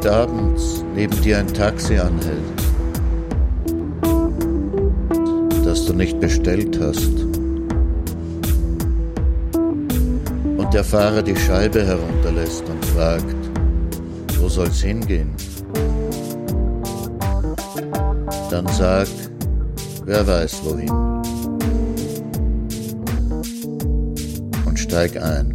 spät abends neben dir ein Taxi anhält, das du nicht bestellt hast, und der Fahrer die Scheibe herunterlässt und fragt, wo soll's hingehen? Dann sag, wer weiß wohin. Und steig ein.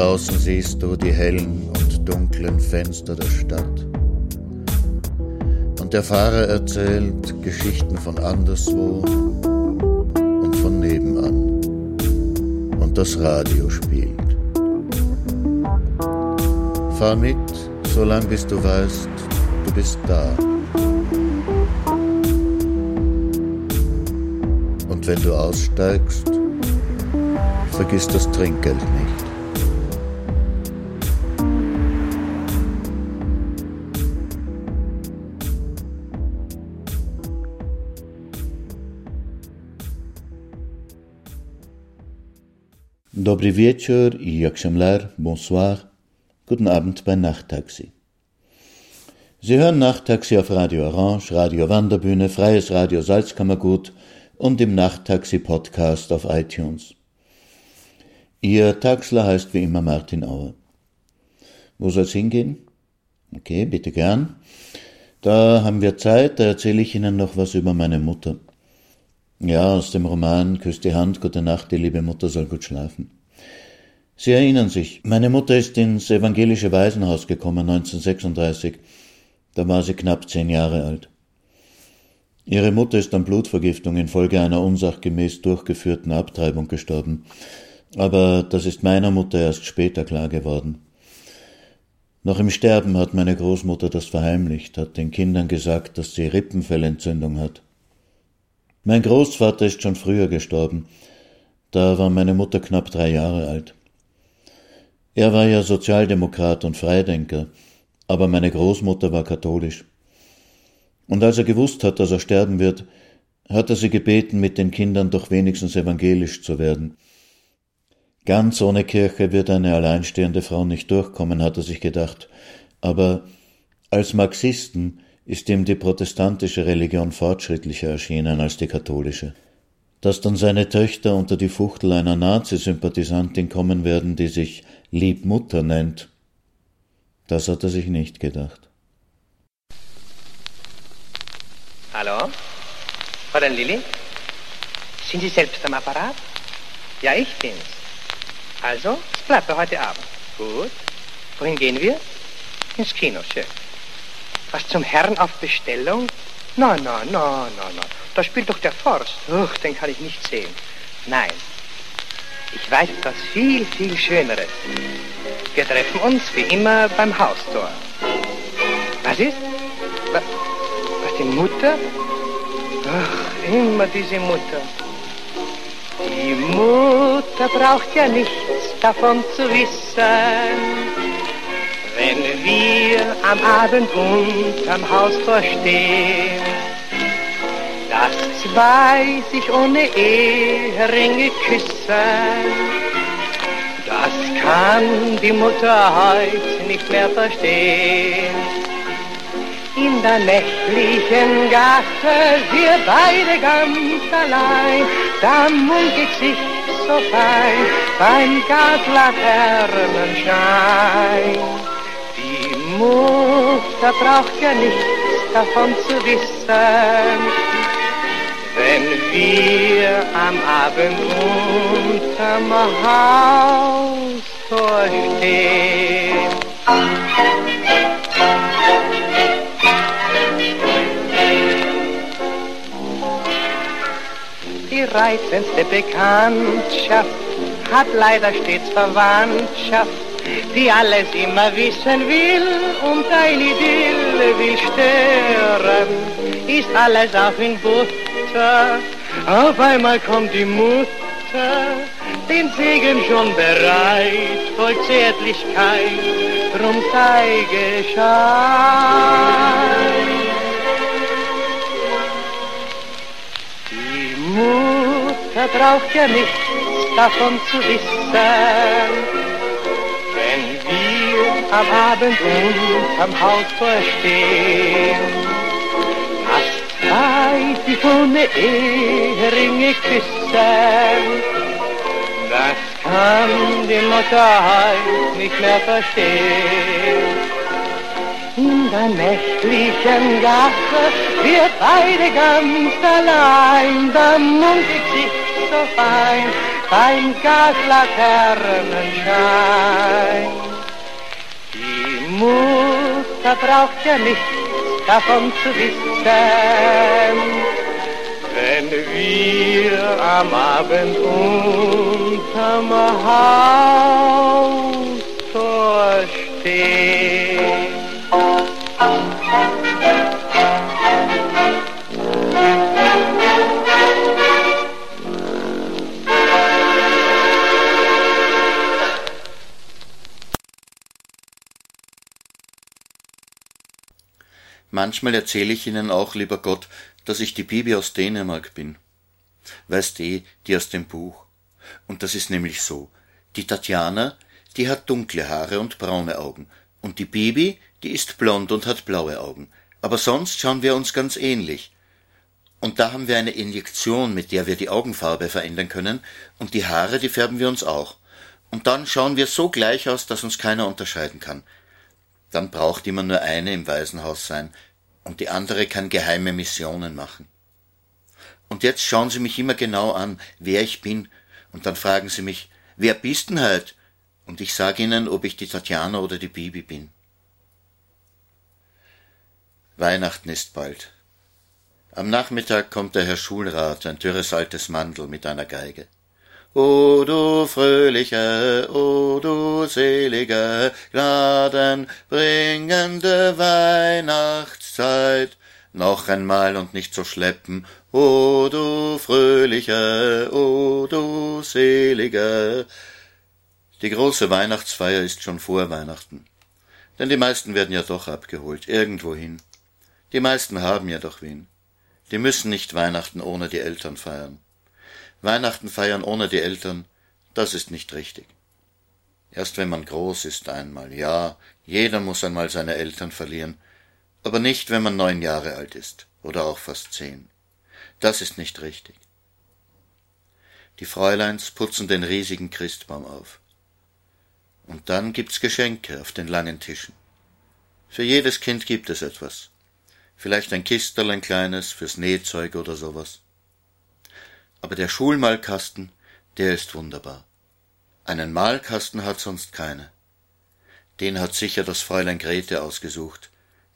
Draußen siehst du die hellen und dunklen Fenster der Stadt. Und der Fahrer erzählt Geschichten von anderswo und von nebenan. Und das Radio spielt. Fahr mit, solange bis du weißt, du bist da. Und wenn du aussteigst, vergiss das Trinkgeld nicht. Dobry wieczór i Jakschemler, bonsoir. Guten Abend bei Nachttaxi. Sie hören Nachttaxi auf Radio Orange, Radio Wanderbühne, Freies Radio Salzkammergut und im Nachttaxi-Podcast auf iTunes. Ihr Taxler heißt wie immer Martin Auer. Wo soll's hingehen? Okay, bitte gern. Da haben wir Zeit, da erzähle ich Ihnen noch was über meine Mutter. Ja, aus dem Roman Küss die Hand, gute Nacht, die liebe Mutter soll gut schlafen. Sie erinnern sich, meine Mutter ist ins evangelische Waisenhaus gekommen 1936. Da war sie knapp zehn Jahre alt. Ihre Mutter ist an Blutvergiftung infolge einer unsachgemäß durchgeführten Abtreibung gestorben. Aber das ist meiner Mutter erst später klar geworden. Noch im Sterben hat meine Großmutter das verheimlicht, hat den Kindern gesagt, dass sie Rippenfellentzündung hat. Mein Großvater ist schon früher gestorben. Da war meine Mutter knapp drei Jahre alt. Er war ja Sozialdemokrat und Freidenker, aber meine Großmutter war katholisch. Und als er gewusst hat, dass er sterben wird, hat er sie gebeten, mit den Kindern doch wenigstens evangelisch zu werden. Ganz ohne Kirche wird eine alleinstehende Frau nicht durchkommen, hat er sich gedacht, aber als Marxisten ist ihm die protestantische Religion fortschrittlicher erschienen als die katholische. Dass dann seine Töchter unter die Fuchtel einer Nazisympathisantin kommen werden, die sich Liebmutter nennt. Das hat er sich nicht gedacht. Hallo? Fräulein Lilly? Sind Sie selbst am Apparat? Ja, ich bin's. Also, es bleibt für heute Abend. Gut. Wohin gehen wir? Ins Kino, schön. Was zum Herrn auf Bestellung? Na, na, na, na, na. Da spielt doch der Forst. Uch, den kann ich nicht sehen. Nein, ich weiß etwas viel, viel Schöneres. Wir treffen uns wie immer beim Haustor. Was ist? Was, was die Mutter? Ach, immer diese Mutter. Die Mutter braucht ja nichts davon zu wissen, wenn wir am Abend unterm Haustor stehen dass zwei sich ohne Eheringe küssen. Das kann die Mutter heute nicht mehr verstehen. In der nächtlichen Gasse, wir beide ganz allein, da munkelt sich so fein beim Gaslaternenschein. Die Mutter braucht ja nichts davon zu wissen, wir am Abend unterm Haustor stehen. Die reizendste Bekanntschaft hat leider stets Verwandtschaft, die alles immer wissen will und ein Idyll will stören, ist alles auch in Butter auf einmal kommt die Mutter, den Segen schon bereit, voll Zärtlichkeit, drum sei gescheit. Die Mutter braucht ja nichts davon zu wissen, wenn wir am Abend unterm Haus verstehen zwei, die ohne Eheringe küssen, das kann die Mutter halt nicht mehr verstehen. In der nächtlichen Gasse, wir beide ganz allein, der Mund sich so fein, beim Gaslaternenschein. Die Mutter braucht ja nichts davon zu wissen, wenn wir am Abend unterm Haus stehen. Manchmal erzähle ich ihnen auch, lieber Gott, dass ich die Bibi aus Dänemark bin. Weißt eh, die aus dem Buch. Und das ist nämlich so. Die Tatjana, die hat dunkle Haare und braune Augen. Und die Bibi, die ist blond und hat blaue Augen. Aber sonst schauen wir uns ganz ähnlich. Und da haben wir eine Injektion, mit der wir die Augenfarbe verändern können, und die Haare, die färben wir uns auch. Und dann schauen wir so gleich aus, dass uns keiner unterscheiden kann. Dann braucht immer nur eine im Waisenhaus sein, und die andere kann geheime Missionen machen. Und jetzt schauen sie mich immer genau an, wer ich bin, und dann fragen sie mich, wer bist denn heut? Und ich sage ihnen, ob ich die Tatjana oder die Bibi bin. Weihnachten ist bald. Am Nachmittag kommt der Herr Schulrat, ein dürres altes Mandel mit einer Geige. O du fröhliche, o du selige, gnadenbringende Weihnachtszeit, noch einmal und nicht so schleppen, o du fröhliche, o du selige. Die große Weihnachtsfeier ist schon vor Weihnachten. Denn die meisten werden ja doch abgeholt, irgendwohin. Die meisten haben ja doch wen. Die müssen nicht Weihnachten ohne die Eltern feiern. Weihnachten feiern ohne die Eltern, das ist nicht richtig. Erst wenn man groß ist einmal, ja, jeder muss einmal seine Eltern verlieren, aber nicht, wenn man neun Jahre alt ist oder auch fast zehn. Das ist nicht richtig. Die Fräuleins putzen den riesigen Christbaum auf. Und dann gibt's Geschenke auf den langen Tischen. Für jedes Kind gibt es etwas. Vielleicht ein Kistel, ein kleines, fürs Nähzeug oder sowas. Aber der Schulmalkasten, der ist wunderbar. Einen Malkasten hat sonst keine. Den hat sicher das Fräulein Grete ausgesucht.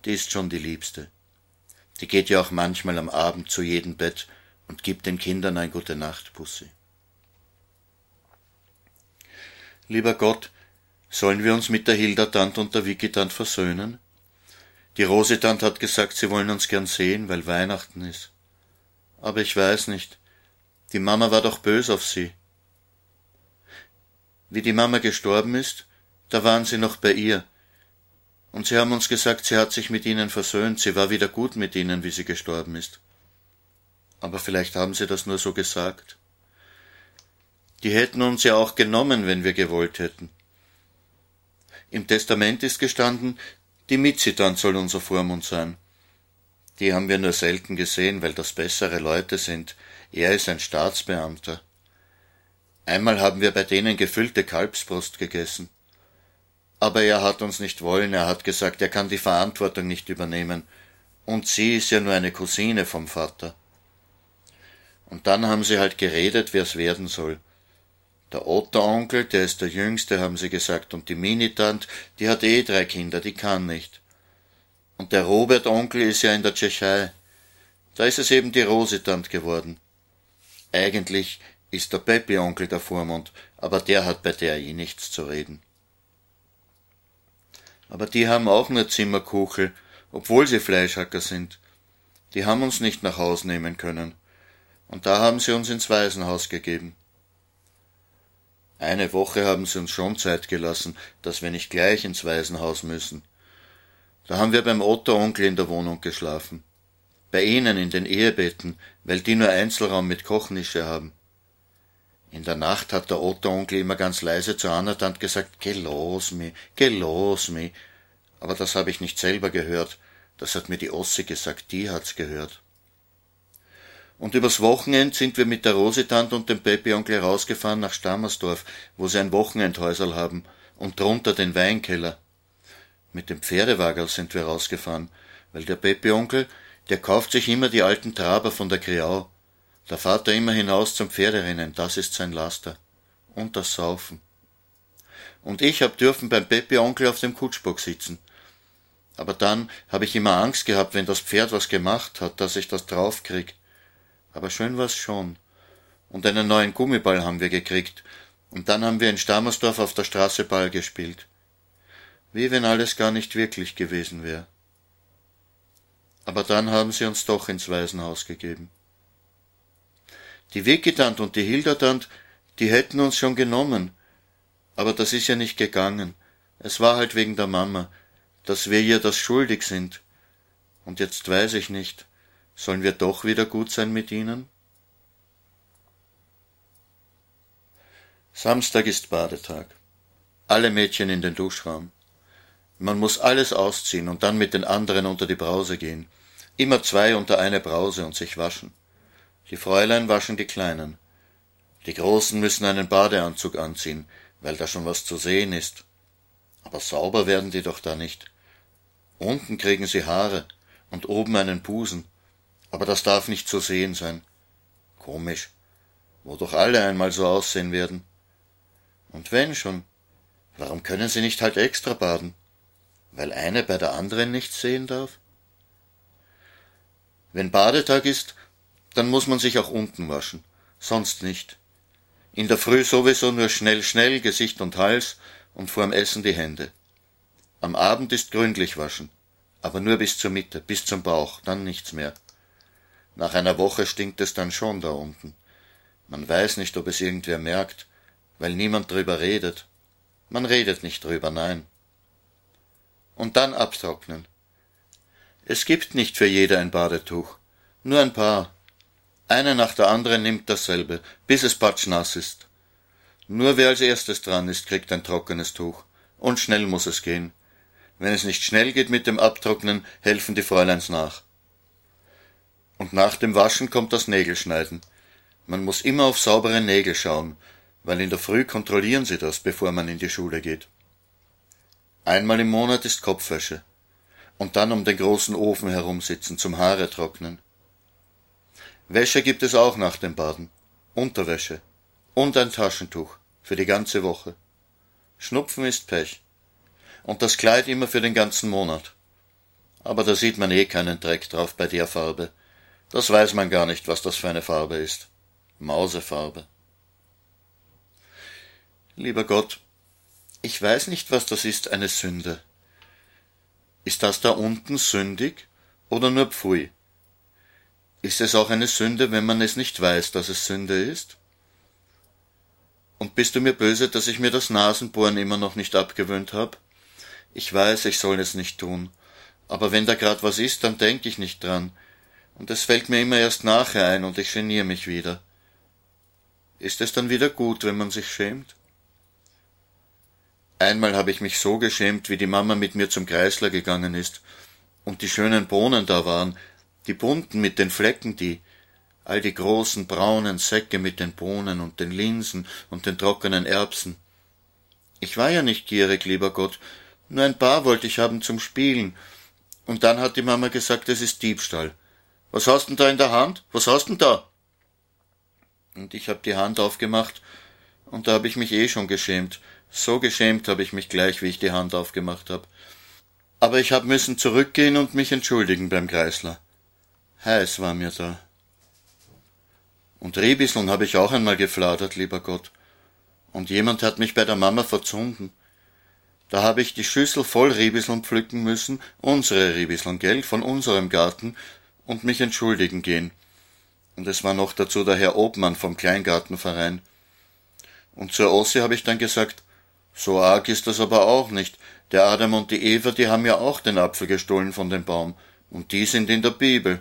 Die ist schon die Liebste. Die geht ja auch manchmal am Abend zu jedem Bett und gibt den Kindern ein Gute Nacht Pussy. Lieber Gott, sollen wir uns mit der Hilda-Tant und der Vicky-Tant versöhnen? Die Rosetant hat gesagt, sie wollen uns gern sehen, weil Weihnachten ist. Aber ich weiß nicht. Die Mama war doch bös auf sie. Wie die Mama gestorben ist, da waren sie noch bei ihr. Und sie haben uns gesagt, sie hat sich mit ihnen versöhnt, sie war wieder gut mit ihnen, wie sie gestorben ist. Aber vielleicht haben sie das nur so gesagt. Die hätten uns ja auch genommen, wenn wir gewollt hätten. Im Testament ist gestanden, die Mitzitan soll unser Vormund sein. Die haben wir nur selten gesehen, weil das bessere Leute sind. Er ist ein Staatsbeamter. Einmal haben wir bei denen gefüllte Kalbsbrust gegessen. Aber er hat uns nicht wollen, er hat gesagt, er kann die Verantwortung nicht übernehmen. Und sie ist ja nur eine Cousine vom Vater. Und dann haben sie halt geredet, wer's werden soll. Der Otteronkel, der ist der Jüngste, haben sie gesagt, und die Minitant, die hat eh drei Kinder, die kann nicht. Und der Robert-Onkel ist ja in der Tschechei. Da ist es eben die Rositant geworden. Eigentlich ist der Peppi-Onkel der Vormund, aber der hat bei der eh nichts zu reden. Aber die haben auch nur Zimmerkuchel, obwohl sie Fleischhacker sind. Die haben uns nicht nach Haus nehmen können. Und da haben sie uns ins Waisenhaus gegeben. Eine Woche haben sie uns schon Zeit gelassen, dass wir nicht gleich ins Waisenhaus müssen. Da haben wir beim Otto-Onkel in der Wohnung geschlafen. Bei ihnen in den Ehebetten, weil die nur Einzelraum mit Kochnische haben. In der Nacht hat der Otto-Onkel immer ganz leise zu Annatant gesagt, geh los, mi, geh los, mi. Aber das habe ich nicht selber gehört. Das hat mir die Ossi gesagt, die hat's gehört. Und übers Wochenend sind wir mit der Rositant und dem Pepi-Onkel rausgefahren nach Stammersdorf, wo sie ein Wochenendhäusel haben, und drunter den Weinkeller. Mit dem Pferdewagerl sind wir rausgefahren, weil der Pepi-Onkel, der kauft sich immer die alten Traber von der Kriau. Der Vater immer hinaus zum Pferderennen, das ist sein Laster. Und das Saufen. Und ich hab dürfen beim Pepe-Onkel auf dem Kutschbock sitzen. Aber dann habe ich immer Angst gehabt, wenn das Pferd was gemacht hat, dass ich das draufkrieg. Aber schön war's schon. Und einen neuen Gummiball haben wir gekriegt. Und dann haben wir in Stammersdorf auf der Straße Ball gespielt. Wie wenn alles gar nicht wirklich gewesen wäre. Aber dann haben sie uns doch ins Waisenhaus gegeben. Die Weggetant und die Hildertant, die hätten uns schon genommen. Aber das ist ja nicht gegangen. Es war halt wegen der Mama, dass wir ihr das schuldig sind. Und jetzt weiß ich nicht, sollen wir doch wieder gut sein mit ihnen? Samstag ist Badetag. Alle Mädchen in den Duschraum. Man muss alles ausziehen und dann mit den anderen unter die Brause gehen. Immer zwei unter eine Brause und sich waschen. Die Fräulein waschen die Kleinen. Die Großen müssen einen Badeanzug anziehen, weil da schon was zu sehen ist. Aber sauber werden die doch da nicht. Unten kriegen sie Haare und oben einen Busen, aber das darf nicht zu sehen sein. Komisch, wo doch alle einmal so aussehen werden. Und wenn schon, warum können sie nicht halt extra baden? Weil eine bei der anderen nichts sehen darf? Wenn Badetag ist, dann muss man sich auch unten waschen, sonst nicht. In der Früh sowieso nur schnell, schnell Gesicht und Hals und vorm Essen die Hände. Am Abend ist gründlich waschen, aber nur bis zur Mitte, bis zum Bauch, dann nichts mehr. Nach einer Woche stinkt es dann schon da unten. Man weiß nicht, ob es irgendwer merkt, weil niemand drüber redet. Man redet nicht drüber, nein. Und dann abtrocknen. Es gibt nicht für jeder ein Badetuch, nur ein paar, eine nach der anderen nimmt dasselbe, bis es patschnass ist. Nur wer als erstes dran ist, kriegt ein trockenes Tuch. Und schnell muss es gehen. Wenn es nicht schnell geht mit dem Abtrocknen, helfen die Fräuleins nach. Und nach dem Waschen kommt das Nägelschneiden. Man muss immer auf saubere Nägel schauen, weil in der Früh kontrollieren sie das, bevor man in die Schule geht. Einmal im Monat ist Kopfwäsche. Und dann um den großen Ofen herumsitzen zum Haare trocknen. Wäsche gibt es auch nach dem Baden. Unterwäsche. Und ein Taschentuch. Für die ganze Woche. Schnupfen ist Pech. Und das Kleid immer für den ganzen Monat. Aber da sieht man eh keinen Dreck drauf bei der Farbe. Das weiß man gar nicht, was das für eine Farbe ist. Mausefarbe. Lieber Gott, ich weiß nicht, was das ist, eine Sünde. Ist das da unten sündig oder nur Pfui? Ist es auch eine Sünde, wenn man es nicht weiß, dass es Sünde ist? Und bist du mir böse, dass ich mir das Nasenbohren immer noch nicht abgewöhnt hab? Ich weiß, ich soll es nicht tun, aber wenn da grad was ist, dann denk ich nicht dran, und es fällt mir immer erst nachher ein und ich genier mich wieder. Ist es dann wieder gut, wenn man sich schämt? Einmal habe ich mich so geschämt, wie die Mama mit mir zum Kreisler gegangen ist und die schönen Bohnen da waren, die bunten mit den Flecken, die all die großen braunen Säcke mit den Bohnen und den Linsen und den trockenen Erbsen. Ich war ja nicht gierig, lieber Gott, nur ein paar wollte ich haben zum Spielen. Und dann hat die Mama gesagt, es ist Diebstahl. Was hast denn da in der Hand? Was hast denn da? Und ich hab die Hand aufgemacht, und da hab ich mich eh schon geschämt. So geschämt hab ich mich gleich, wie ich die Hand aufgemacht hab. Aber ich hab müssen zurückgehen und mich entschuldigen beim Kreisler. Heiß war mir da. Und Rehbisseln habe ich auch einmal gefladert, lieber Gott. Und jemand hat mich bei der Mama verzunden. Da habe ich die Schüssel voll Rehbisseln pflücken müssen, unsere Rehbisseln, gell, von unserem Garten, und mich entschuldigen gehen. Und es war noch dazu der Herr Obmann vom Kleingartenverein. Und zur Ossi habe ich dann gesagt, so arg ist das aber auch nicht. Der Adam und die Eva, die haben ja auch den Apfel gestohlen von dem Baum, und die sind in der Bibel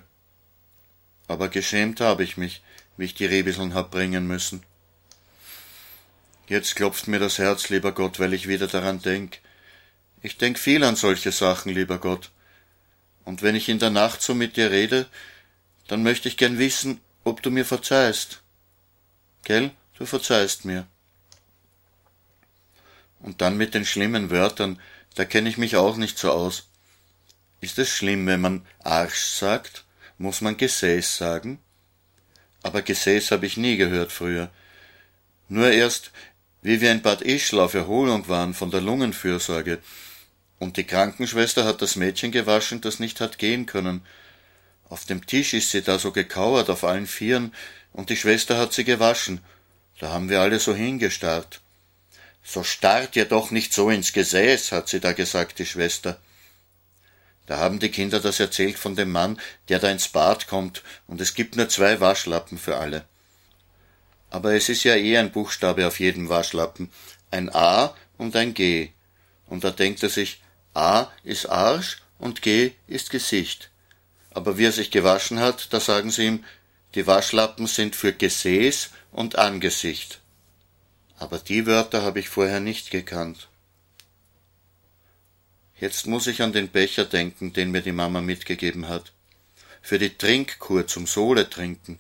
aber geschämt habe ich mich, wie ich die Rehbisseln hab bringen müssen. Jetzt klopft mir das Herz, lieber Gott, weil ich wieder daran denk. Ich denk viel an solche Sachen, lieber Gott. Und wenn ich in der Nacht so mit dir rede, dann möchte ich gern wissen, ob du mir verzeihst. Gell, du verzeihst mir. Und dann mit den schlimmen Wörtern, da kenne ich mich auch nicht so aus. Ist es schlimm, wenn man Arsch sagt? Muss man Gesäß sagen? Aber Gesäß habe ich nie gehört früher. Nur erst, wie wir in Bad Ischl auf Erholung waren von der Lungenfürsorge, und die Krankenschwester hat das Mädchen gewaschen, das nicht hat gehen können. Auf dem Tisch ist sie da so gekauert auf allen Vieren, und die Schwester hat sie gewaschen. Da haben wir alle so hingestarrt. So starrt ihr doch nicht so ins Gesäß, hat sie da gesagt, die Schwester. Da haben die Kinder das erzählt von dem Mann, der da ins Bad kommt, und es gibt nur zwei Waschlappen für alle. Aber es ist ja eh ein Buchstabe auf jedem Waschlappen, ein A und ein G. Und da denkt er sich, A ist Arsch und G ist Gesicht. Aber wie er sich gewaschen hat, da sagen sie ihm, die Waschlappen sind für Gesäß und Angesicht. Aber die Wörter habe ich vorher nicht gekannt. Jetzt muss ich an den Becher denken, den mir die Mama mitgegeben hat. Für die Trinkkur zum Sohle trinken.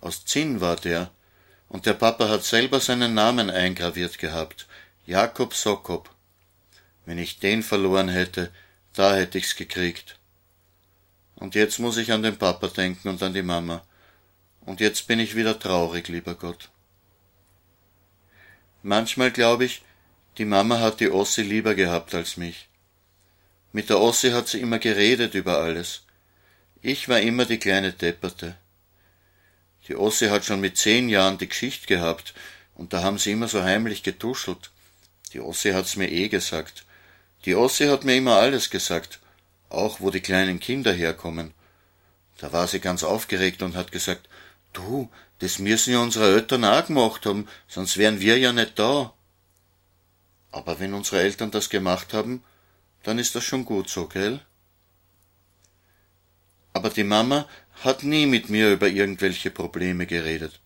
Aus Zinn war der, und der Papa hat selber seinen Namen eingraviert gehabt. Jakob Sokop. Wenn ich den verloren hätte, da hätte ich's gekriegt. Und jetzt muss ich an den Papa denken und an die Mama. Und jetzt bin ich wieder traurig, lieber Gott. Manchmal glaube ich, die Mama hat die Ossi lieber gehabt als mich. Mit der Ossi hat sie immer geredet über alles. Ich war immer die kleine Depperte. Die Ossi hat schon mit zehn Jahren die Geschichte gehabt, und da haben sie immer so heimlich getuschelt. Die Ossi hat's mir eh gesagt. Die Ossi hat mir immer alles gesagt, auch wo die kleinen Kinder herkommen. Da war sie ganz aufgeregt und hat gesagt, du, das müssen ja unsere Eltern auch gemacht haben, sonst wären wir ja nicht da. Aber wenn unsere Eltern das gemacht haben, dann ist das schon gut so, gell? Aber die Mama hat nie mit mir über irgendwelche Probleme geredet.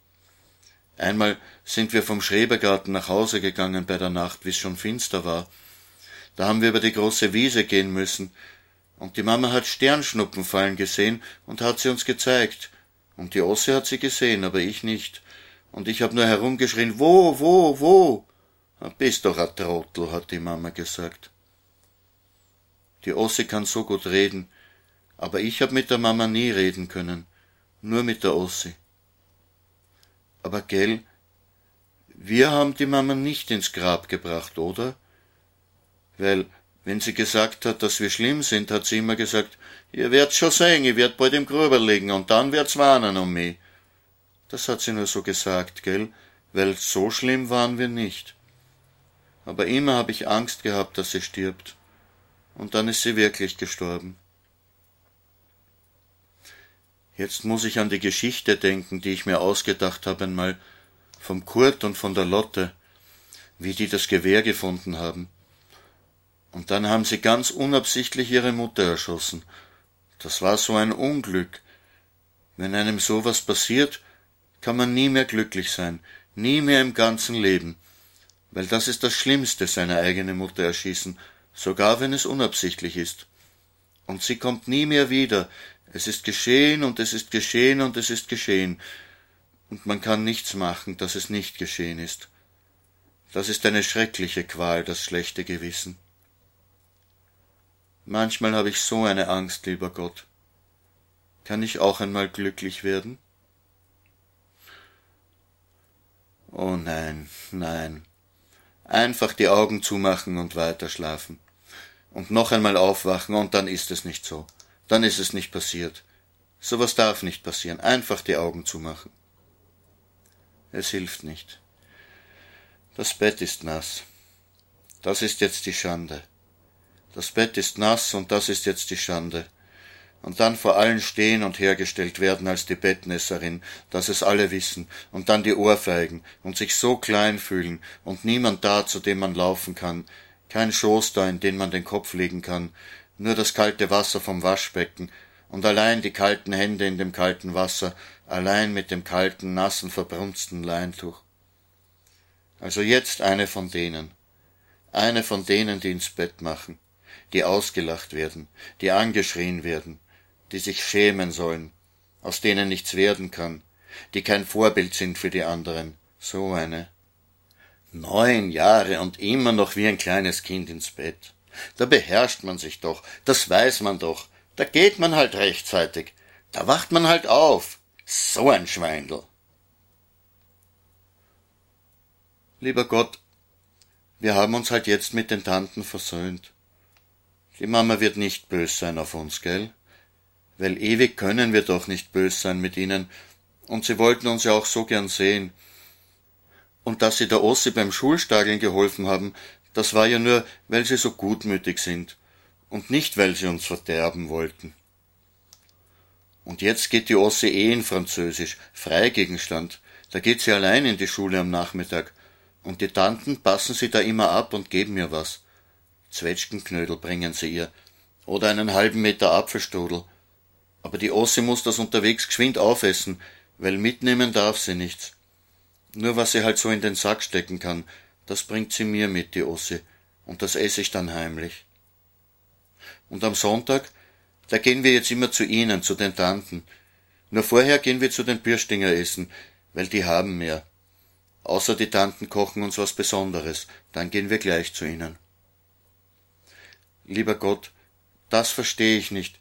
Einmal sind wir vom Schrebergarten nach Hause gegangen bei der Nacht, wie es schon finster war. Da haben wir über die große Wiese gehen müssen, und die Mama hat Sternschnuppen fallen gesehen und hat sie uns gezeigt. Und die Osse hat sie gesehen, aber ich nicht. Und ich hab nur herumgeschrien, wo, wo, wo? Bist doch a Trottel, hat die Mama gesagt. Die Ossi kann so gut reden, aber ich hab mit der Mama nie reden können, nur mit der Ossi. Aber gell, wir haben die Mama nicht ins Grab gebracht, oder? Weil, wenn sie gesagt hat, dass wir schlimm sind, hat sie immer gesagt, ihr werdt's schon sehen, ich werd bald im Gröber liegen und dann wird's warnen um mich. Das hat sie nur so gesagt, gell, weil so schlimm waren wir nicht. Aber immer hab ich Angst gehabt, dass sie stirbt und dann ist sie wirklich gestorben. Jetzt muss ich an die Geschichte denken, die ich mir ausgedacht habe einmal vom Kurt und von der Lotte, wie die das Gewehr gefunden haben. Und dann haben sie ganz unabsichtlich ihre Mutter erschossen. Das war so ein Unglück. Wenn einem sowas passiert, kann man nie mehr glücklich sein, nie mehr im ganzen Leben, weil das ist das Schlimmste, seine eigene Mutter erschießen, sogar wenn es unabsichtlich ist. Und sie kommt nie mehr wieder. Es ist geschehen und es ist geschehen und es ist geschehen. Und man kann nichts machen, dass es nicht geschehen ist. Das ist eine schreckliche Qual, das schlechte Gewissen. Manchmal habe ich so eine Angst, lieber Gott. Kann ich auch einmal glücklich werden? Oh nein, nein. Einfach die Augen zumachen und weiterschlafen. Und noch einmal aufwachen und dann ist es nicht so. Dann ist es nicht passiert. Sowas darf nicht passieren. Einfach die Augen zumachen. Es hilft nicht. Das Bett ist nass. Das ist jetzt die Schande. Das Bett ist nass und das ist jetzt die Schande. Und dann vor allen stehen und hergestellt werden als die Bettnässerin, dass es alle wissen, und dann die Ohrfeigen und sich so klein fühlen und niemand da, zu dem man laufen kann, kein Schoß da, in den man den Kopf legen kann, nur das kalte Wasser vom Waschbecken und allein die kalten Hände in dem kalten Wasser, allein mit dem kalten, nassen, verbrunsten Leintuch. Also jetzt eine von denen. Eine von denen, die ins Bett machen, die ausgelacht werden, die angeschrien werden, die sich schämen sollen, aus denen nichts werden kann, die kein Vorbild sind für die anderen. So eine. Neun Jahre und immer noch wie ein kleines Kind ins Bett. Da beherrscht man sich doch, das weiß man doch. Da geht man halt rechtzeitig. Da wacht man halt auf. So ein Schweindel. Lieber Gott, wir haben uns halt jetzt mit den Tanten versöhnt. Die Mama wird nicht bös sein auf uns, gell? Weil ewig können wir doch nicht bös sein mit ihnen, und sie wollten uns ja auch so gern sehen. Und dass sie der Ossi beim Schulstageln geholfen haben, das war ja nur, weil sie so gutmütig sind und nicht, weil sie uns verderben wollten. Und jetzt geht die Ossi eh in Französisch, Freigegenstand. Da geht sie allein in die Schule am Nachmittag. Und die Tanten passen sie da immer ab und geben mir was. Zwetschgenknödel bringen sie ihr. Oder einen halben Meter Apfelstrudel. Aber die Ossi muss das unterwegs geschwind aufessen, weil mitnehmen darf sie nichts. Nur was sie halt so in den Sack stecken kann, das bringt sie mir mit, die Ossi, und das esse ich dann heimlich. Und am Sonntag, da gehen wir jetzt immer zu ihnen, zu den Tanten. Nur vorher gehen wir zu den Bürstinger essen, weil die haben mehr. Außer die Tanten kochen uns was Besonderes, dann gehen wir gleich zu ihnen. Lieber Gott, das verstehe ich nicht.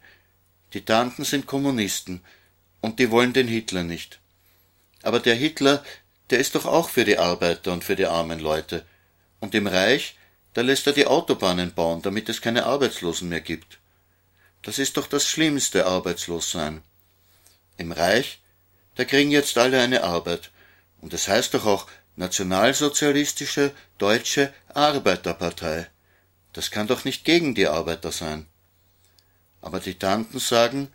Die Tanten sind Kommunisten, und die wollen den Hitler nicht. Aber der Hitler, der ist doch auch für die Arbeiter und für die armen Leute. Und im Reich, da lässt er die Autobahnen bauen, damit es keine Arbeitslosen mehr gibt. Das ist doch das Schlimmste, arbeitslos sein. Im Reich, da kriegen jetzt alle eine Arbeit. Und es das heißt doch auch Nationalsozialistische Deutsche Arbeiterpartei. Das kann doch nicht gegen die Arbeiter sein. Aber die Tanten sagen,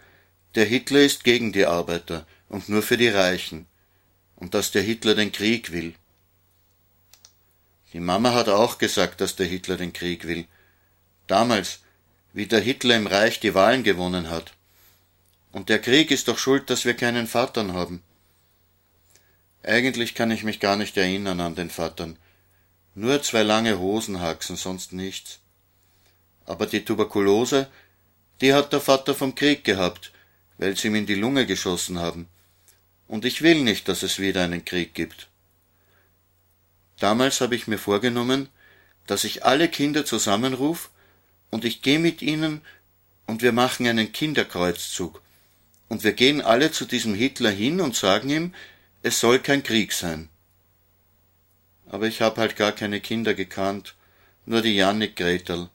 der Hitler ist gegen die Arbeiter und nur für die Reichen und dass der Hitler den Krieg will. Die Mama hat auch gesagt, dass der Hitler den Krieg will. Damals, wie der Hitler im Reich die Wahlen gewonnen hat. Und der Krieg ist doch schuld, dass wir keinen Vatern haben. Eigentlich kann ich mich gar nicht erinnern an den Vatern. Nur zwei lange Hosenhaxen, sonst nichts. Aber die Tuberkulose, die hat der Vater vom Krieg gehabt, weil sie ihm in die Lunge geschossen haben. Und ich will nicht, dass es wieder einen Krieg gibt. Damals habe ich mir vorgenommen, dass ich alle Kinder zusammenruf und ich gehe mit ihnen und wir machen einen Kinderkreuzzug. Und wir gehen alle zu diesem Hitler hin und sagen ihm, es soll kein Krieg sein. Aber ich habe halt gar keine Kinder gekannt, nur die Jannik Gretel.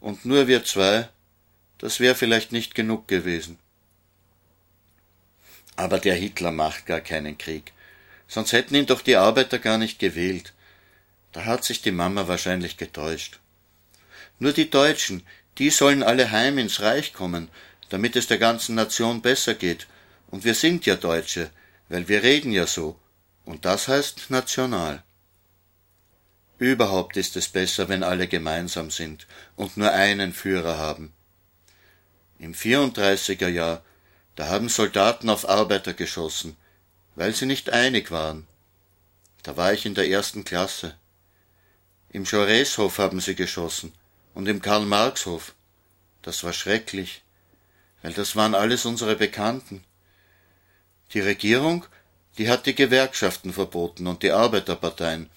Und nur wir zwei, das wäre vielleicht nicht genug gewesen. Aber der Hitler macht gar keinen Krieg. Sonst hätten ihn doch die Arbeiter gar nicht gewählt. Da hat sich die Mama wahrscheinlich getäuscht. Nur die Deutschen, die sollen alle heim ins Reich kommen, damit es der ganzen Nation besser geht. Und wir sind ja Deutsche, weil wir reden ja so. Und das heißt national. Überhaupt ist es besser, wenn alle gemeinsam sind und nur einen Führer haben. Im 34er Jahr da haben Soldaten auf Arbeiter geschossen, weil sie nicht einig waren. Da war ich in der ersten Klasse. Im Jaurès-Hof haben sie geschossen und im Karl-Marx-Hof. Das war schrecklich, weil das waren alles unsere Bekannten. Die Regierung, die hat die Gewerkschaften verboten und die Arbeiterparteien,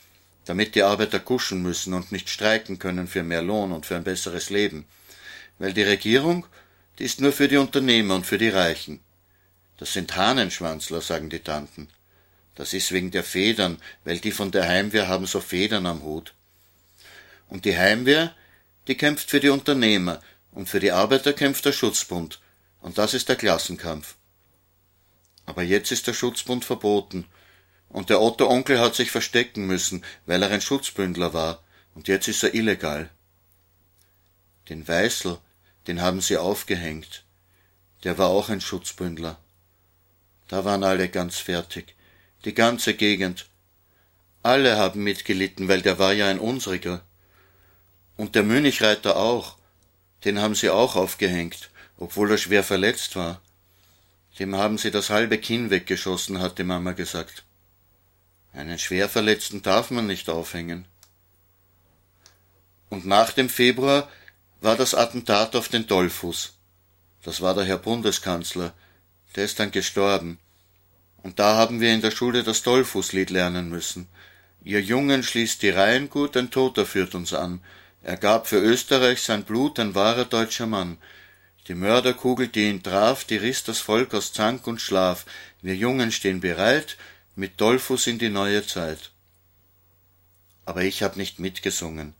damit die Arbeiter kuschen müssen und nicht streiken können für mehr Lohn und für ein besseres Leben, weil die Regierung die ist nur für die Unternehmer und für die Reichen. Das sind Hahnenschwanzler, sagen die Tanten. Das ist wegen der Federn, weil die von der Heimwehr haben so Federn am Hut. Und die Heimwehr, die kämpft für die Unternehmer und für die Arbeiter kämpft der Schutzbund. Und das ist der Klassenkampf. Aber jetzt ist der Schutzbund verboten. Und der Otto Onkel hat sich verstecken müssen, weil er ein Schutzbündler war. Und jetzt ist er illegal. Den Weißel, den haben sie aufgehängt. Der war auch ein Schutzbündler. Da waren alle ganz fertig. Die ganze Gegend. Alle haben mitgelitten, weil der war ja ein unsriger. Und der Münchreiter auch. Den haben sie auch aufgehängt, obwohl er schwer verletzt war. Dem haben sie das halbe Kinn weggeschossen, hat die Mama gesagt. Einen Schwerverletzten darf man nicht aufhängen. Und nach dem Februar war das Attentat auf den Dollfuß. Das war der Herr Bundeskanzler. Der ist dann gestorben. Und da haben wir in der Schule das Dollfußlied lernen müssen. Ihr Jungen schließt die Reihen gut, ein Toter führt uns an. Er gab für Österreich sein Blut, ein wahrer deutscher Mann. Die Mörderkugel, die ihn traf, die riss das Volk aus Zank und Schlaf. Wir Jungen stehen bereit, mit Dollfuß in die neue Zeit. Aber ich hab nicht mitgesungen.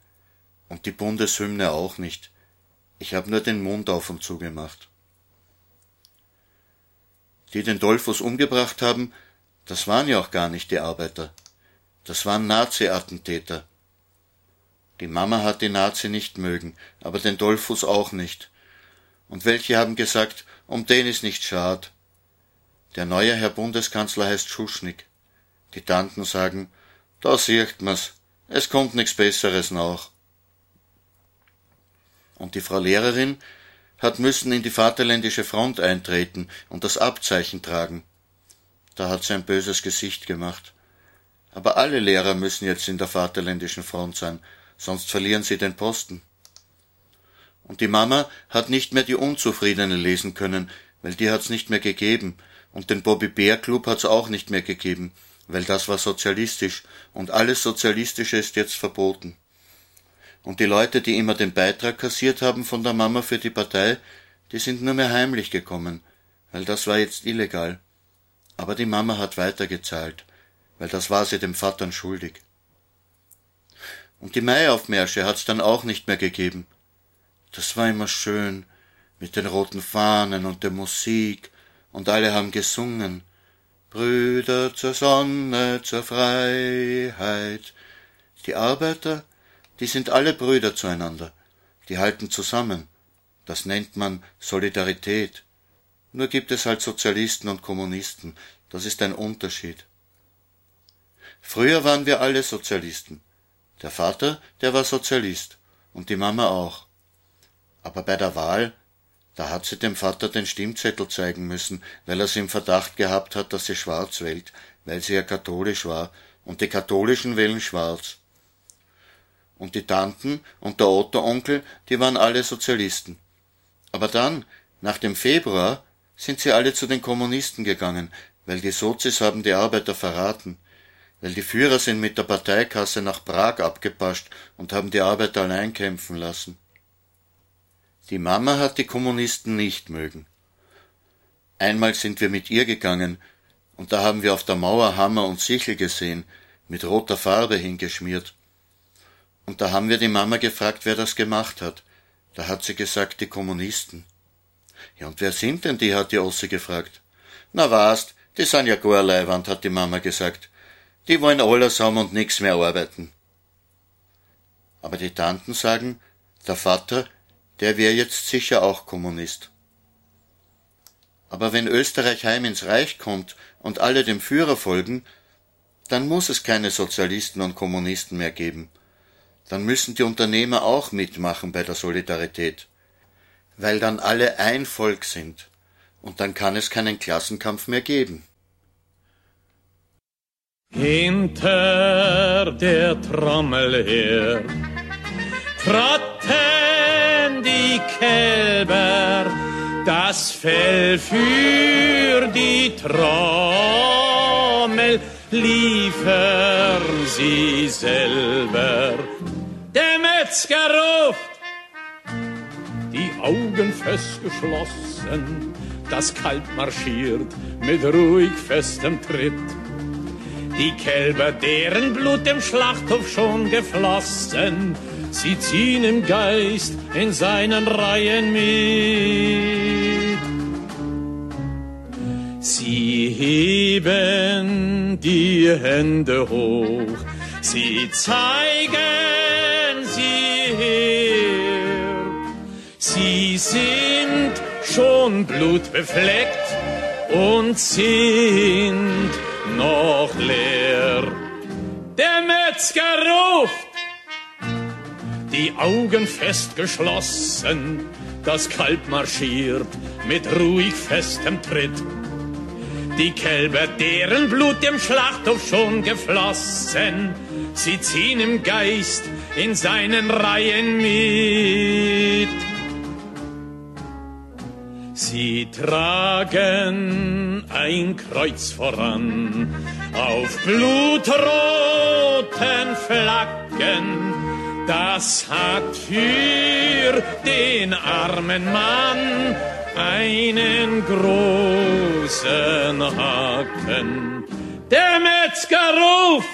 Und die Bundeshymne auch nicht. Ich hab nur den Mund auf und zugemacht. Die den Dollfuß umgebracht haben, das waren ja auch gar nicht die Arbeiter. Das waren Nazi-Attentäter. Die Mama hat die Nazi nicht mögen, aber den Dollfuß auch nicht. Und welche haben gesagt, um den ist nicht schad. Der neue Herr Bundeskanzler heißt Schuschnigg. Die Tanten sagen, da sieht man's, es kommt nichts Besseres nach. Und die Frau Lehrerin hat müssen in die Vaterländische Front eintreten und das Abzeichen tragen. Da hat sie ein böses Gesicht gemacht. Aber alle Lehrer müssen jetzt in der Vaterländischen Front sein, sonst verlieren sie den Posten. Und die Mama hat nicht mehr die Unzufriedene lesen können, weil die hat's nicht mehr gegeben, und den Bobby Bär Club hat's auch nicht mehr gegeben, weil das war sozialistisch, und alles Sozialistische ist jetzt verboten. Und die Leute, die immer den Beitrag kassiert haben von der Mama für die Partei, die sind nur mehr heimlich gekommen, weil das war jetzt illegal. Aber die Mama hat weitergezahlt, weil das war sie dem Vatern schuldig. Und die Maiaufmärsche hat's dann auch nicht mehr gegeben. Das war immer schön, mit den roten Fahnen und der Musik, und alle haben gesungen. Brüder zur Sonne, zur Freiheit. Die Arbeiter, die sind alle Brüder zueinander, die halten zusammen. Das nennt man Solidarität. Nur gibt es halt Sozialisten und Kommunisten, das ist ein Unterschied. Früher waren wir alle Sozialisten. Der Vater, der war Sozialist, und die Mama auch. Aber bei der Wahl, da hat sie dem Vater den Stimmzettel zeigen müssen, weil er sie im Verdacht gehabt hat, dass sie schwarz wählt, weil sie ja katholisch war, und die Katholischen wählen schwarz. Und die Tanten und der Otto-Onkel, die waren alle Sozialisten. Aber dann, nach dem Februar, sind sie alle zu den Kommunisten gegangen, weil die Sozis haben die Arbeiter verraten weil die Führer sind mit der Parteikasse nach Prag abgepascht und haben die Arbeiter allein kämpfen lassen. Die Mama hat die Kommunisten nicht mögen. Einmal sind wir mit ihr gegangen, und da haben wir auf der Mauer Hammer und Sichel gesehen, mit roter Farbe hingeschmiert. Und da haben wir die Mama gefragt, wer das gemacht hat. Da hat sie gesagt, die Kommunisten. Ja, und wer sind denn die, hat die Osse gefragt. Na was, die sind ja gar Leiwand, hat die Mama gesagt. Die wollen alles haben und nichts mehr arbeiten. Aber die Tanten sagen, der Vater, der wäre jetzt sicher auch Kommunist. Aber wenn Österreich heim ins Reich kommt und alle dem Führer folgen, dann muss es keine Sozialisten und Kommunisten mehr geben. Dann müssen die Unternehmer auch mitmachen bei der Solidarität, weil dann alle ein Volk sind, und dann kann es keinen Klassenkampf mehr geben. Hinter der Trommel her traten Kälber, das Fell für die Trommel liefern sie selber. Der Metzger ruft, die Augen fest geschlossen, das Kalb marschiert mit ruhig festem Tritt die Kälber, deren Blut im Schlachthof schon geflossen, sie ziehen im Geist in seinen Reihen mit. Sie heben die Hände hoch, sie zeigen sie her. Sie sind schon blutbefleckt und sind noch leer. Der Metzger ruft, die Augen fest geschlossen, das Kalb marschiert mit ruhig festem Tritt. Die Kälber, deren Blut dem Schlachthof schon geflossen, sie ziehen im Geist in seinen Reihen mit. Sie tragen ein Kreuz voran auf blutroten Flaggen. Das hat für den armen Mann einen großen Haken. Der Metzger ruft,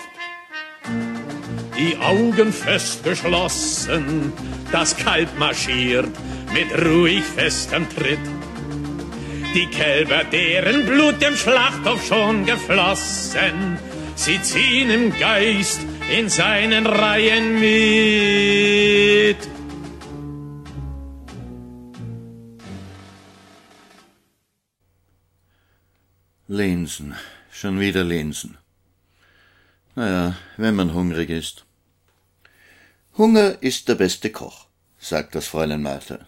die Augen fest geschlossen, das Kalb marschiert mit ruhig festem Tritt. Die Kälber, deren Blut dem Schlachthof schon geflossen, sie ziehen im Geist in seinen Reihen mit. Linsen, schon wieder Linsen. Naja, wenn man hungrig ist. Hunger ist der beste Koch, sagt das Fräulein Martha.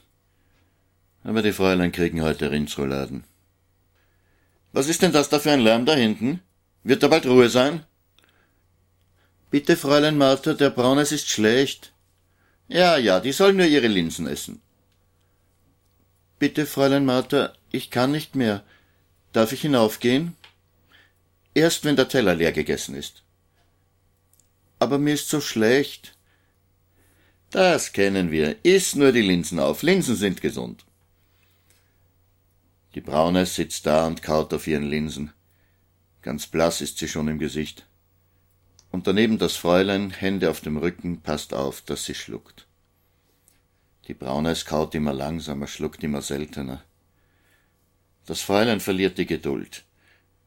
Aber die Fräulein kriegen heute Rindsrouladen. Was ist denn das da für ein Lärm da hinten? Wird da bald Ruhe sein? Bitte, Fräulein Martha, der Braunes ist schlecht. Ja, ja, die soll nur ihre Linsen essen. Bitte, Fräulein Martha, ich kann nicht mehr. Darf ich hinaufgehen? Erst wenn der Teller leer gegessen ist. Aber mir ist so schlecht. Das kennen wir. Iss nur die Linsen auf. Linsen sind gesund. Die Braune sitzt da und kaut auf ihren Linsen. Ganz blass ist sie schon im Gesicht. Und daneben das Fräulein, Hände auf dem Rücken, passt auf, dass sie schluckt. Die Brauneis kaut immer langsamer, schluckt immer seltener. Das Fräulein verliert die Geduld.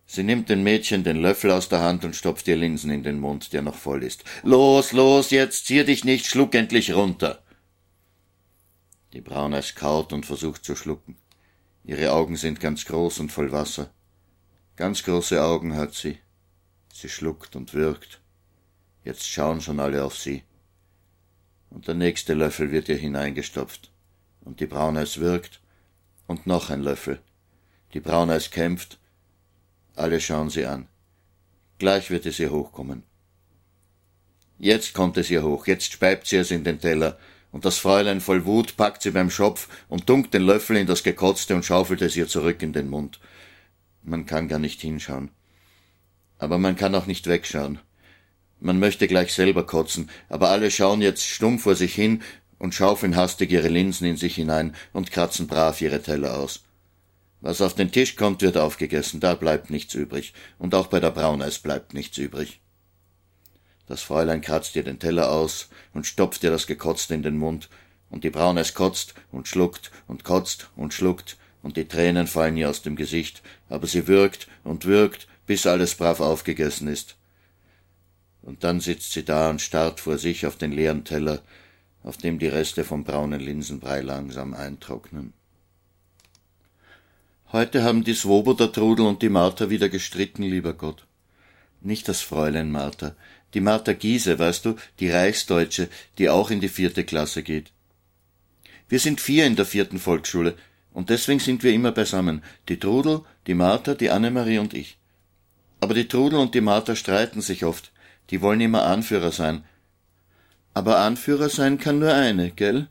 Sie nimmt den Mädchen den Löffel aus der Hand und stopft ihr Linsen in den Mund, der noch voll ist. Los, los, jetzt zier dich nicht, schluck endlich runter. Die Brauneis kaut und versucht zu schlucken. Ihre Augen sind ganz groß und voll Wasser. Ganz große Augen hat sie. Sie schluckt und wirkt. Jetzt schauen schon alle auf sie. Und der nächste Löffel wird ihr hineingestopft. Und die Brauneis wirkt. Und noch ein Löffel. Die Brauneis kämpft. Alle schauen sie an. Gleich wird es ihr hochkommen. Jetzt kommt es ihr hoch, jetzt speibt sie es in den Teller, und das Fräulein voll Wut packt sie beim Schopf und dunkt den Löffel in das Gekotzte und schaufelt es ihr zurück in den Mund. Man kann gar nicht hinschauen. Aber man kann auch nicht wegschauen. Man möchte gleich selber kotzen, aber alle schauen jetzt stumm vor sich hin und schaufeln hastig ihre Linsen in sich hinein und kratzen brav ihre Teller aus. Was auf den Tisch kommt, wird aufgegessen, da bleibt nichts übrig, und auch bei der Brauneis bleibt nichts übrig. Das Fräulein kratzt ihr den Teller aus und stopft ihr das Gekotzte in den Mund, und die Brauneis kotzt und schluckt und kotzt und schluckt, und die Tränen fallen ihr aus dem Gesicht, aber sie würgt und würgt, bis alles brav aufgegessen ist. Und dann sitzt sie da und starrt vor sich auf den leeren Teller, auf dem die Reste vom braunen Linsenbrei langsam eintrocknen. Heute haben die Swoboder Trudel und die Martha wieder gestritten, lieber Gott. Nicht das Fräulein Martha, die Martha Giese, weißt du, die Reichsdeutsche, die auch in die vierte Klasse geht. Wir sind vier in der vierten Volksschule, und deswegen sind wir immer beisammen, die Trudel, die Martha, die Annemarie und ich. Aber die Trudel und die Martha streiten sich oft, die wollen immer Anführer sein. Aber Anführer sein kann nur eine, gell?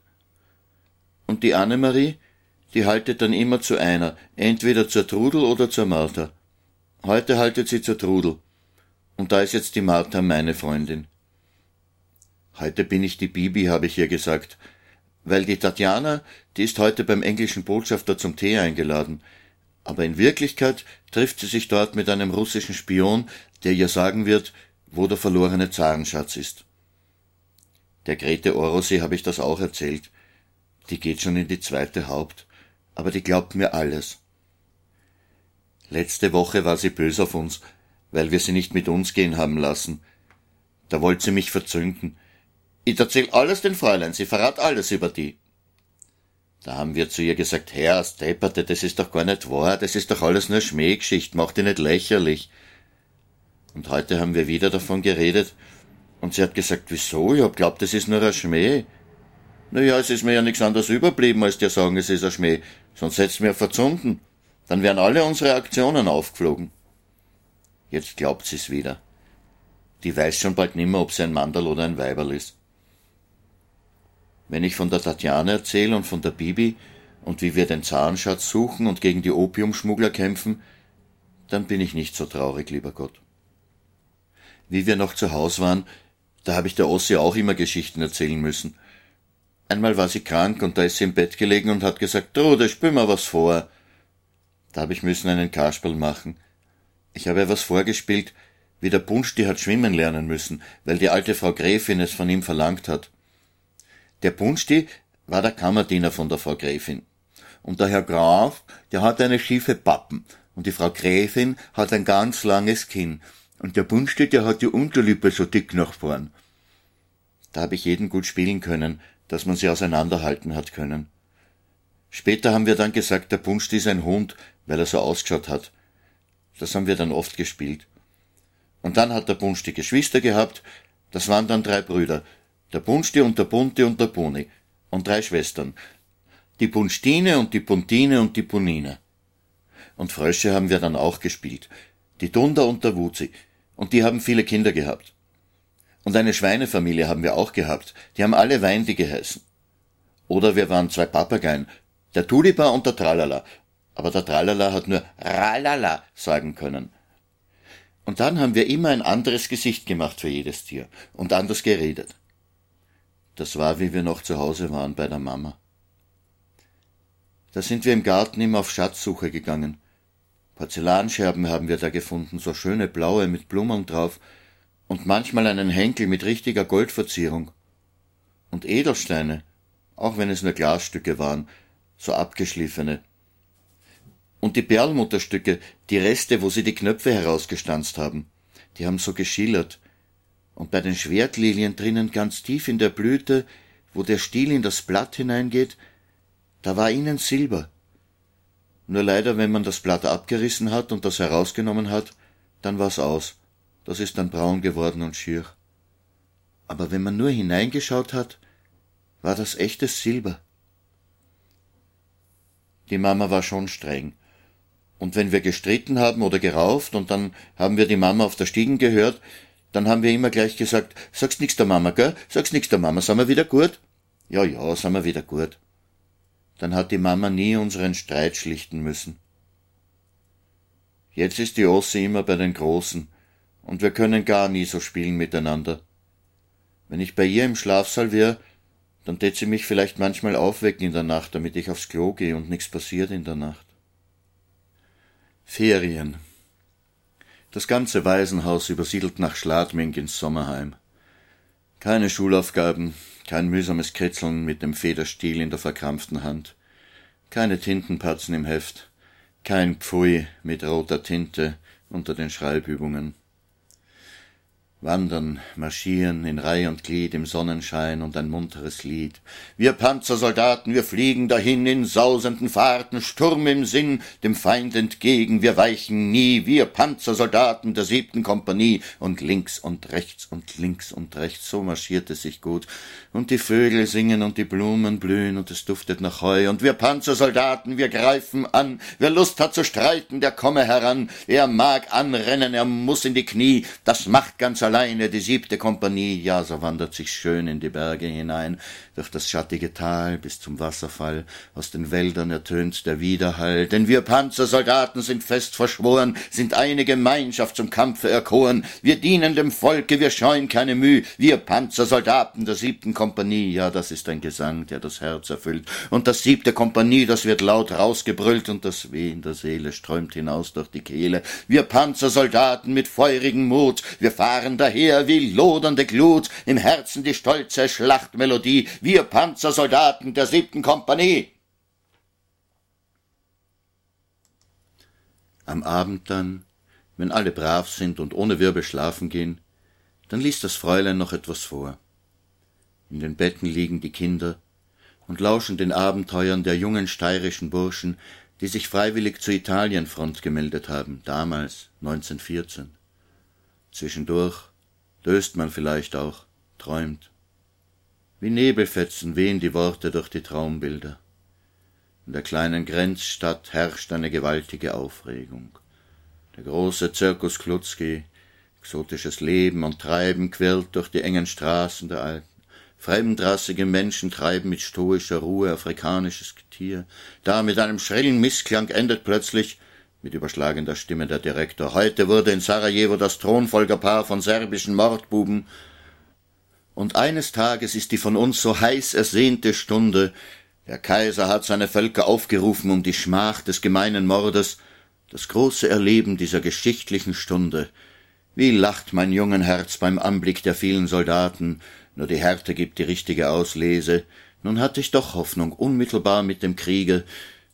Und die Annemarie, die haltet dann immer zu einer, entweder zur Trudel oder zur Martha. Heute haltet sie zur Trudel. Und da ist jetzt die Martha meine Freundin. Heute bin ich die Bibi, habe ich ihr gesagt, weil die Tatjana, die ist heute beim englischen Botschafter zum Tee eingeladen. Aber in Wirklichkeit trifft sie sich dort mit einem russischen Spion, der ihr sagen wird, wo der verlorene Zarenschatz ist. Der Grete Orosee habe ich das auch erzählt. Die geht schon in die zweite Haupt aber die glaubt mir alles. Letzte Woche war sie bös auf uns, weil wir sie nicht mit uns gehen haben lassen. Da wollte sie mich verzünden. Ich erzähl alles den Fräulein, sie verrat alles über die. Da haben wir zu ihr gesagt, Herr, Stepperte, das ist doch gar nicht wahr, das ist doch alles nur Schmähgeschichte, mach dich nicht lächerlich. Und heute haben wir wieder davon geredet, und sie hat gesagt, wieso? Ich hab glaubt, das ist nur ein Schmäh. Naja, es ist mir ja nichts anderes überblieben, als dir sagen, es ist ein Schmäh. Sonst hätt's mir verzunden. Dann wären alle unsere Aktionen aufgeflogen. Jetzt glaubt sie's wieder. Die weiß schon bald nimmer, ob sie ein Mandal oder ein Weiberl ist. Wenn ich von der Tatjana erzähle und von der Bibi und wie wir den Zahnschatz suchen und gegen die Opiumschmuggler kämpfen, dann bin ich nicht so traurig, lieber Gott. Wie wir noch zu Haus waren, da habe ich der Ossi auch immer Geschichten erzählen müssen. Einmal war sie krank und da ist sie im Bett gelegen und hat gesagt, Trude, spül mir was vor. Da habe ich müssen einen Kasperl machen. Ich habe ihr was vorgespielt, wie der Bunschti hat schwimmen lernen müssen, weil die alte Frau Gräfin es von ihm verlangt hat. Der Bunschti war der Kammerdiener von der Frau Gräfin. Und der Herr Graf, der hat eine schiefe Pappen, und die Frau Gräfin hat ein ganz langes Kinn, und der Bunschti, der hat die Unterlippe so dick nach vorn. Da habe ich jeden gut spielen können, dass man sie auseinanderhalten hat können. Später haben wir dann gesagt, der Bunschti ist ein Hund, weil er so ausgeschaut hat. Das haben wir dann oft gespielt. Und dann hat der Bunschti Geschwister gehabt, das waren dann drei Brüder, der Bunschti und der Bunti und der Buni, und drei Schwestern, die Bunstine und die Puntine und die Punine. Und Frösche haben wir dann auch gespielt, die Dunder und der Wuzi, und die haben viele Kinder gehabt. Und eine Schweinefamilie haben wir auch gehabt, die haben alle Weindi geheißen. Oder wir waren zwei Papageien, der Tulipa und der Tralala, aber der Tralala hat nur Ralala sagen können. Und dann haben wir immer ein anderes Gesicht gemacht für jedes Tier und anders geredet. Das war, wie wir noch zu Hause waren bei der Mama. Da sind wir im Garten immer auf Schatzsuche gegangen. Porzellanscherben haben wir da gefunden, so schöne blaue mit Blumen drauf und manchmal einen Henkel mit richtiger Goldverzierung. Und Edelsteine, auch wenn es nur Glasstücke waren, so abgeschliffene. Und die Perlmutterstücke, die Reste, wo sie die Knöpfe herausgestanzt haben, die haben so geschillert. Und bei den Schwertlilien drinnen ganz tief in der Blüte, wo der Stiel in das Blatt hineingeht, da war ihnen Silber. Nur leider, wenn man das Blatt abgerissen hat und das herausgenommen hat, dann war's aus. Das ist dann braun geworden und schier. Aber wenn man nur hineingeschaut hat, war das echtes Silber. Die Mama war schon streng. Und wenn wir gestritten haben oder gerauft und dann haben wir die Mama auf der Stiegen gehört, dann haben wir immer gleich gesagt, sag's nix der Mama, gell? Sag's nix der Mama, sind wir wieder gut? Ja, ja, sind wir wieder gut. Dann hat die Mama nie unseren Streit schlichten müssen. Jetzt ist die Ossi immer bei den Großen, und wir können gar nie so spielen miteinander. Wenn ich bei ihr im Schlafsaal wär, dann tät sie mich vielleicht manchmal aufwecken in der Nacht, damit ich aufs Klo gehe und nichts passiert in der Nacht. Ferien. Das ganze Waisenhaus übersiedelt nach Schladming ins Sommerheim. Keine Schulaufgaben, kein mühsames Kritzeln mit dem Federstiel in der verkrampften Hand, keine Tintenpatzen im Heft, kein Pfui mit roter Tinte unter den Schreibübungen. Wandern, marschieren in Reih und Glied im Sonnenschein und ein munteres Lied. Wir Panzersoldaten, wir fliegen dahin in sausenden Fahrten, Sturm im Sinn, dem Feind entgegen, wir weichen nie, wir Panzersoldaten der siebten Kompanie, und links und rechts und links und rechts, so marschiert es sich gut. Und die Vögel singen und die Blumen blühen und es duftet nach Heu, und wir Panzersoldaten, wir greifen an, wer Lust hat zu streiten, der komme heran, er mag anrennen, er muss in die Knie, das macht ganz alleine die siebte Kompanie, ja, so wandert sich schön in die Berge hinein, durch das schattige Tal bis zum Wasserfall, aus den Wäldern ertönt der Widerhall, denn wir Panzersoldaten sind fest verschworen, sind eine Gemeinschaft zum Kampfe erkoren, wir dienen dem Volke, wir scheuen keine Mühe, wir Panzersoldaten der siebten Kompanie, ja, das ist ein Gesang, der das Herz erfüllt, und das siebte Kompanie, das wird laut rausgebrüllt, und das Weh in der Seele strömt hinaus durch die Kehle, wir Panzersoldaten mit feurigem Mut, wir fahren daher wie lodernde Glut, im Herzen die stolze Schlachtmelodie, wir Panzersoldaten der siebten Kompanie. Am Abend dann, wenn alle brav sind und ohne Wirbel schlafen gehen, dann liest das Fräulein noch etwas vor. In den Betten liegen die Kinder und lauschen den Abenteuern der jungen steirischen Burschen, die sich freiwillig zur Italienfront gemeldet haben, damals 1914. Zwischendurch döst man vielleicht auch, träumt. Wie Nebelfetzen wehen die Worte durch die Der große Zirkus Klutzki, exotisches Leben und Treiben quillt durch die engen Straßen der Alten. Fremdrassige Menschen treiben mit stoischer Ruhe afrikanisches Getier. Da mit einem schrillen Missklang endet plötzlich mit überschlagender Stimme der Direktor. Heute wurde in Sarajevo das Thronfolgerpaar von serbischen Mordbuben. Und eines Tages ist die von uns so heiß ersehnte Stunde. Der Kaiser hat seine Völker aufgerufen, um die Schmach des gemeinen Mordes, das große Erleben dieser geschichtlichen Stunde. Wie lacht mein jungen Herz beim Anblick der vielen Soldaten, nur die Härte gibt die richtige Auslese. Nun hatte ich doch Hoffnung, unmittelbar mit dem Kriege,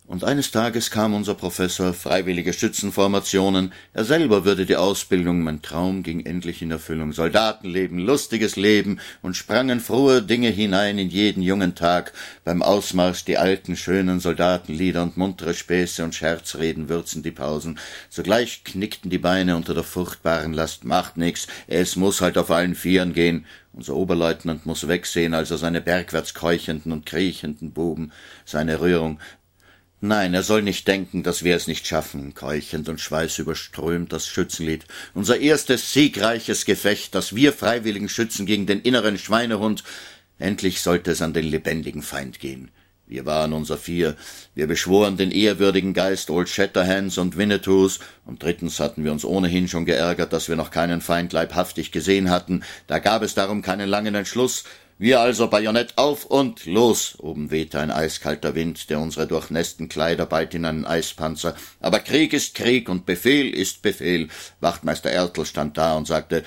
und eines Tages kam unser Professor, freiwillige Schützenformationen, er selber würde die Ausbildung, mein Traum ging endlich in Erfüllung, Soldatenleben, lustiges Leben, und sprangen frohe Dinge hinein in jeden jungen Tag, beim Ausmarsch die alten, schönen Soldatenlieder und muntere Späße und Scherzreden würzen die Pausen. Sogleich knickten die Beine unter der furchtbaren Last, macht nix, es muss halt auf allen Vieren gehen, unser Oberleutnant muss wegsehen, als er seine bergwärts keuchenden und kriechenden Buben, seine Rührung, Nein, er soll nicht denken, dass wir es nicht schaffen, keuchend und schweißüberströmt das Schützenlied. Unser erstes siegreiches Gefecht, das wir freiwilligen Schützen gegen den inneren Schweinehund. Endlich sollte es an den lebendigen Feind gehen. Wir waren unser Vier. Wir beschworen den ehrwürdigen Geist Old Shatterhands und Winnetous, und drittens hatten wir uns ohnehin schon geärgert, dass wir noch keinen Feind leibhaftig gesehen hatten. Da gab es darum keinen langen Entschluss. Wir also Bajonett auf und los. Oben wehte ein eiskalter Wind, der unsere durchnässten Kleider bald in einen Eispanzer. Aber Krieg ist Krieg und Befehl ist Befehl. Wachtmeister Ertl stand da und sagte,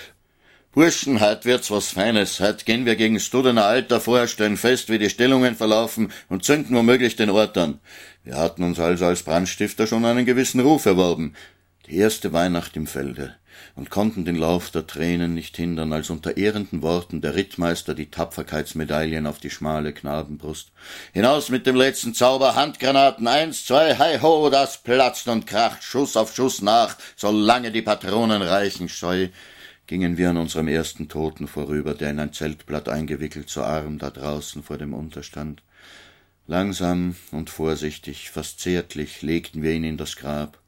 Burschen, heut wird's was Feines. Heut gehen wir gegen Studener Alter vor, stellen fest, wie die Stellungen verlaufen und zünden womöglich den Ort an. Wir hatten uns also als Brandstifter schon einen gewissen Ruf erworben. Die erste Weihnacht im Felde und konnten den Lauf der Tränen nicht hindern, als unter ehrenden Worten der Rittmeister die Tapferkeitsmedaillen auf die schmale Knabenbrust. Hinaus mit dem letzten Zauber, Handgranaten, eins, zwei, hei ho, das platzt und kracht, Schuss auf Schuss nach, solange die Patronen reichen, scheu, gingen wir an unserem ersten Toten vorüber, der in ein Zeltblatt eingewickelt so arm da draußen vor dem Unterstand. Langsam und vorsichtig, fast zärtlich legten wir ihn in das Grab.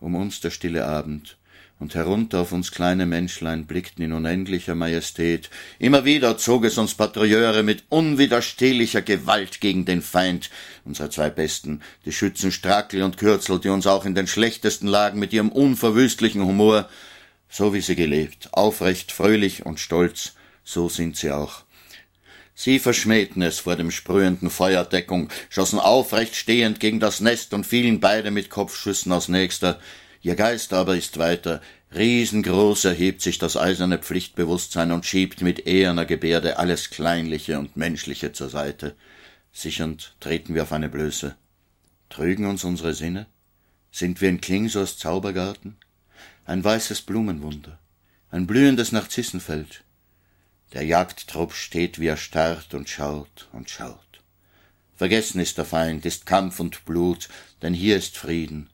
Um uns der stille Abend, und herunter auf uns kleine Menschlein blickten in unendlicher Majestät. Immer wieder zog es uns Patrouilleure mit unwiderstehlicher Gewalt gegen den Feind, unsere zwei Besten, die Schützen Strackl und Kürzel, die uns auch in den schlechtesten Lagen mit ihrem unverwüstlichen Humor, so wie sie gelebt, aufrecht, fröhlich und stolz, so sind sie auch. Sie verschmähten es vor dem sprühenden Feuerdeckung, schossen aufrecht stehend gegen das Nest und fielen beide mit Kopfschüssen aus nächster, Ihr Geist aber ist weiter. Riesengroß erhebt sich das eiserne Pflichtbewusstsein und schiebt mit eherner Gebärde alles Kleinliche und Menschliche zur Seite. Sichernd treten wir auf eine Blöße. Trügen uns unsere Sinne? Sind wir in Klingsors Zaubergarten? Ein weißes Blumenwunder, ein blühendes Narzissenfeld. Der Jagdtrupp steht wie erstarrt und schaut und schaut. Vergessen ist der Feind, ist Kampf und Blut, denn hier ist Frieden,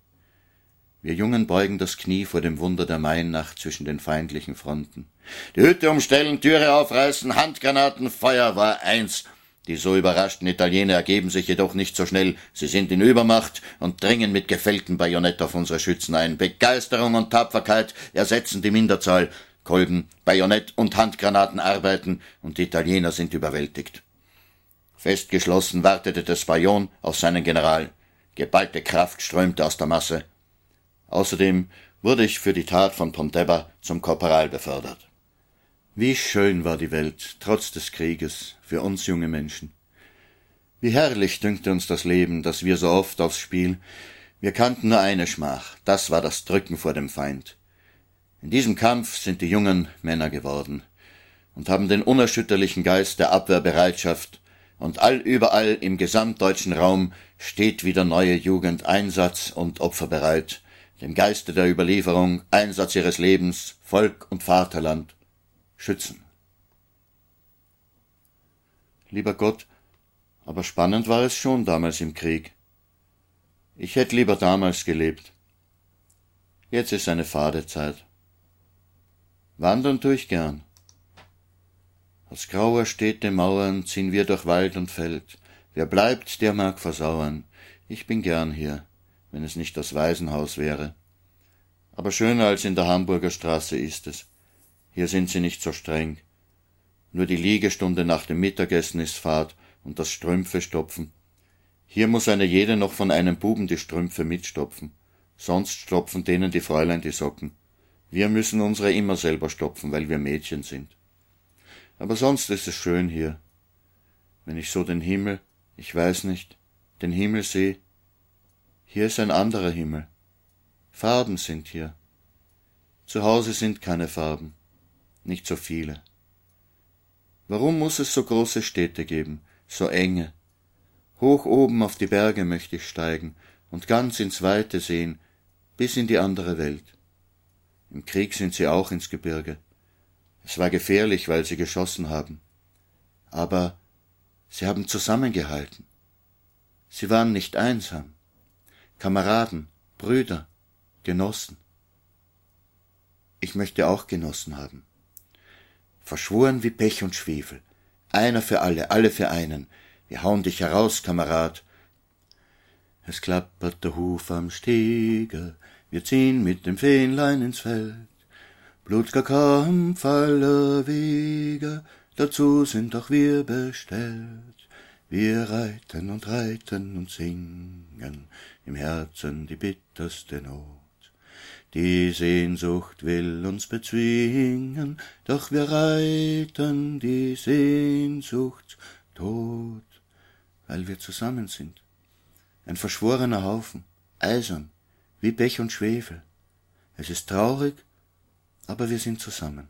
wir Jungen beugen das Knie vor dem Wunder der Mainnacht zwischen den feindlichen Fronten. Die Hütte umstellen, Türe aufreißen, Handgranaten, Feuer war eins. Die so überraschten Italiener ergeben sich jedoch nicht so schnell. Sie sind in Übermacht und dringen mit gefällten Bajonett auf unsere Schützen ein. Begeisterung und Tapferkeit ersetzen die Minderzahl. Kolben, Bajonett und Handgranaten arbeiten und die Italiener sind überwältigt. Festgeschlossen wartete das Bajon auf seinen General. Geballte Kraft strömte aus der Masse. Außerdem wurde ich für die Tat von Pontebba zum Korporal befördert. Wie schön war die Welt, trotz des Krieges, für uns junge Menschen. Wie herrlich dünkte uns das Leben, das wir so oft aufs Spiel. Wir kannten nur eine Schmach, das war das Drücken vor dem Feind. In diesem Kampf sind die Jungen Männer geworden und haben den unerschütterlichen Geist der Abwehrbereitschaft, und allüberall im gesamtdeutschen Raum steht wieder neue Jugend Einsatz und Opfer bereit, dem Geiste der Überlieferung, Einsatz ihres Lebens, Volk und Vaterland schützen. Lieber Gott, aber spannend war es schon damals im Krieg. Ich hätte lieber damals gelebt. Jetzt ist eine fade Zeit. Wandern tue ich gern. Aus grauer Städte Mauern ziehen wir durch Wald und Feld. Wer bleibt, der mag versauern. Ich bin gern hier wenn es nicht das Waisenhaus wäre. Aber schöner als in der Hamburger Straße ist es. Hier sind sie nicht so streng. Nur die Liegestunde nach dem Mittagessen ist Fahrt und das Strümpfe stopfen. Hier muss eine jede noch von einem Buben die Strümpfe mitstopfen. Sonst stopfen denen die Fräulein die Socken. Wir müssen unsere immer selber stopfen, weil wir Mädchen sind. Aber sonst ist es schön hier. Wenn ich so den Himmel, ich weiß nicht, den Himmel sehe, hier ist ein anderer Himmel. Farben sind hier. Zu Hause sind keine Farben, nicht so viele. Warum muss es so große Städte geben, so enge? Hoch oben auf die Berge möchte ich steigen und ganz ins Weite sehen, bis in die andere Welt. Im Krieg sind sie auch ins Gebirge. Es war gefährlich, weil sie geschossen haben. Aber sie haben zusammengehalten. Sie waren nicht einsam. Kameraden, Brüder, Genossen. Ich möchte auch Genossen haben. Verschworen wie Pech und Schwefel. Einer für alle, alle für einen. Wir hauen dich heraus, Kamerad. Es klappert der Huf am Stege, wir ziehen mit dem Fähnlein ins Feld. Blutger Kampf aller Wege, dazu sind auch wir bestellt. Wir reiten und reiten und singen, im Herzen die bitterste Not. Die Sehnsucht will uns bezwingen, doch wir reiten die Sehnsucht tot, weil wir zusammen sind. Ein verschworener Haufen, eisern, wie Pech und Schwefel. Es ist traurig, aber wir sind zusammen.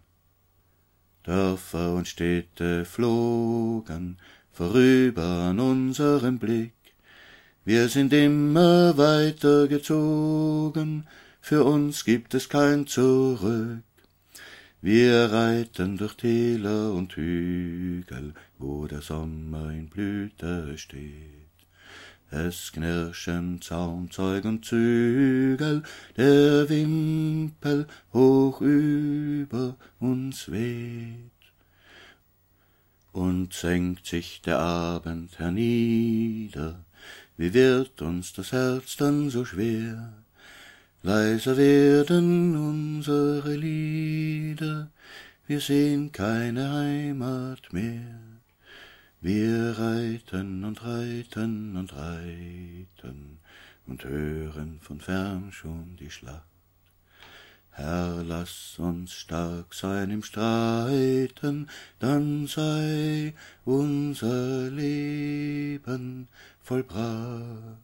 Dörfer und Städte flogen vorüber an unserem Blick. Wir sind immer weiter gezogen, für uns gibt es kein Zurück. Wir reiten durch Täler und Hügel, wo der Sommer in Blüte steht. Es knirschen Zaumzeug und Zügel, der Wimpel hoch über uns weht. Und senkt sich der Abend hernieder, wie wird uns das Herz dann so schwer? Leiser werden unsere Lieder, wir sehen keine Heimat mehr. Wir reiten und reiten und reiten und hören von fern schon die Schlacht. Herr, lass uns stark sein im Streiten, dann sei unser Leben vollbracht.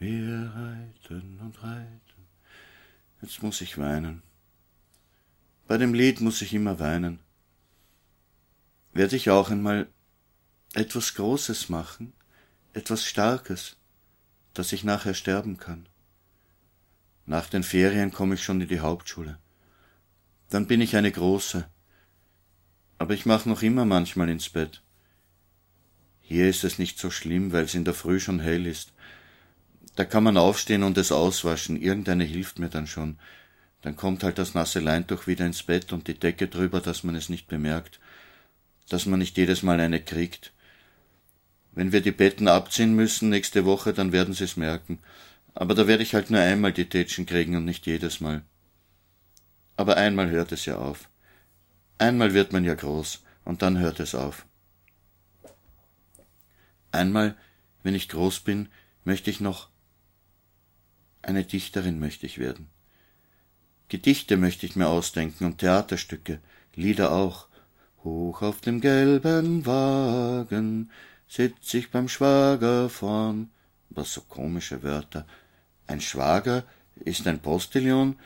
Wir reiten und reiten. Jetzt muss ich weinen. Bei dem Lied muss ich immer weinen. Werde ich auch einmal etwas Großes machen, etwas Starkes, dass ich nachher sterben kann. Nach den Ferien komme ich schon in die Hauptschule. Dann bin ich eine große. Aber ich mache noch immer manchmal ins Bett. Hier ist es nicht so schlimm, weil es in der Früh schon hell ist. Da kann man aufstehen und es auswaschen. Irgendeine hilft mir dann schon. Dann kommt halt das nasse Leintuch wieder ins Bett und die Decke drüber, dass man es nicht bemerkt. Dass man nicht jedes Mal eine kriegt. Wenn wir die Betten abziehen müssen nächste Woche, dann werden sie es merken. Aber da werde ich halt nur einmal die Tätschen kriegen und nicht jedes Mal. Aber einmal hört es ja auf. Einmal wird man ja groß und dann hört es auf. Einmal, wenn ich groß bin, möchte ich noch eine Dichterin möchte ich werden. Gedichte möchte ich mir ausdenken und Theaterstücke, Lieder auch. Hoch auf dem gelben Wagen sitz ich beim Schwager vorn. Was so komische Wörter. Ein Schwager ist ein Postillon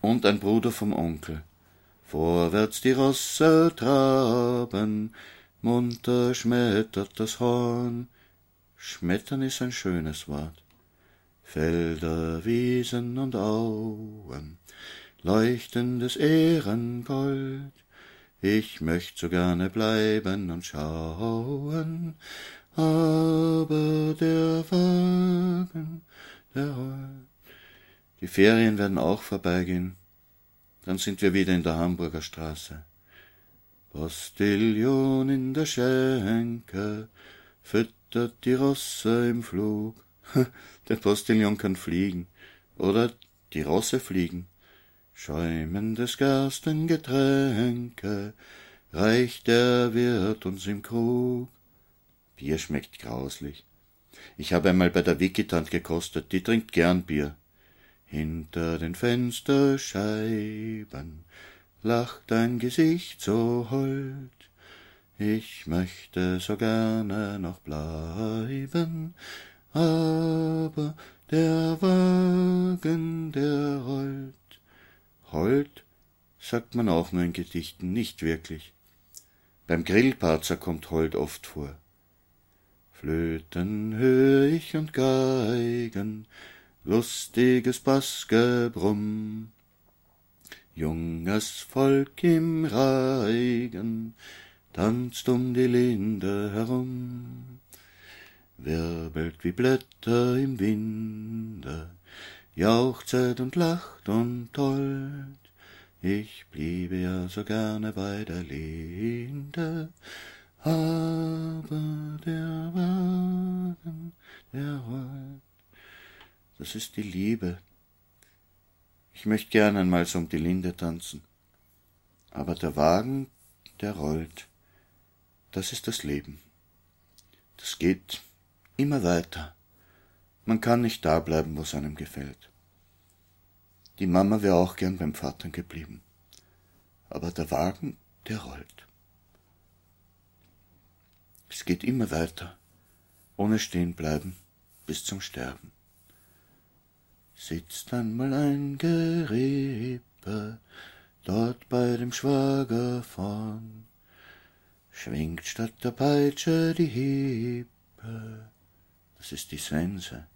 und ein Bruder vom Onkel. Vorwärts die Rosse traben, munter schmettert das Horn. Schmettern ist ein schönes Wort. Felder, Wiesen und Auen, leuchtendes Ehrengold, ich möcht so gerne bleiben und schauen, aber der Wagen. Die Ferien werden auch vorbeigehen. Dann sind wir wieder in der Hamburger Straße. Postillon in der Schenke, füttert die Rosse im Flug. Der Postillon kann fliegen. Oder die Rosse fliegen. Schäumendes Gerstengetränke reicht der Wirt uns im Krug. Bier schmeckt grauslich. Ich habe einmal bei der Wikitant gekostet, die trinkt gern Bier. Hinter den Fensterscheiben lacht ein Gesicht so hold. Ich möchte so gerne noch bleiben, aber der Wagen, der rollt. Hold sagt man auch nur in Gedichten, nicht wirklich. Beim Grillparzer kommt Hold oft vor. Flöten hör ich und Geigen, lustiges Bassgebrumm. Junges Volk im Reigen tanzt um die Linde herum, wirbelt wie Blätter im Winde, jauchzet und lacht und tollt. Ich bliebe ja so gerne bei der Linde, aber der Wagen, der rollt. Das ist die Liebe. Ich möchte gern einmal so um die Linde tanzen. Aber der Wagen, der rollt. Das ist das Leben. Das geht immer weiter. Man kann nicht da bleiben, wo es einem gefällt. Die Mama wäre auch gern beim Vater geblieben. Aber der Wagen, der rollt. Es geht immer weiter, ohne stehen bleiben, bis zum Sterben. Sitzt einmal ein Gerippe dort bei dem Schwager vorn, schwingt statt der Peitsche die Hippe, das ist die Sense,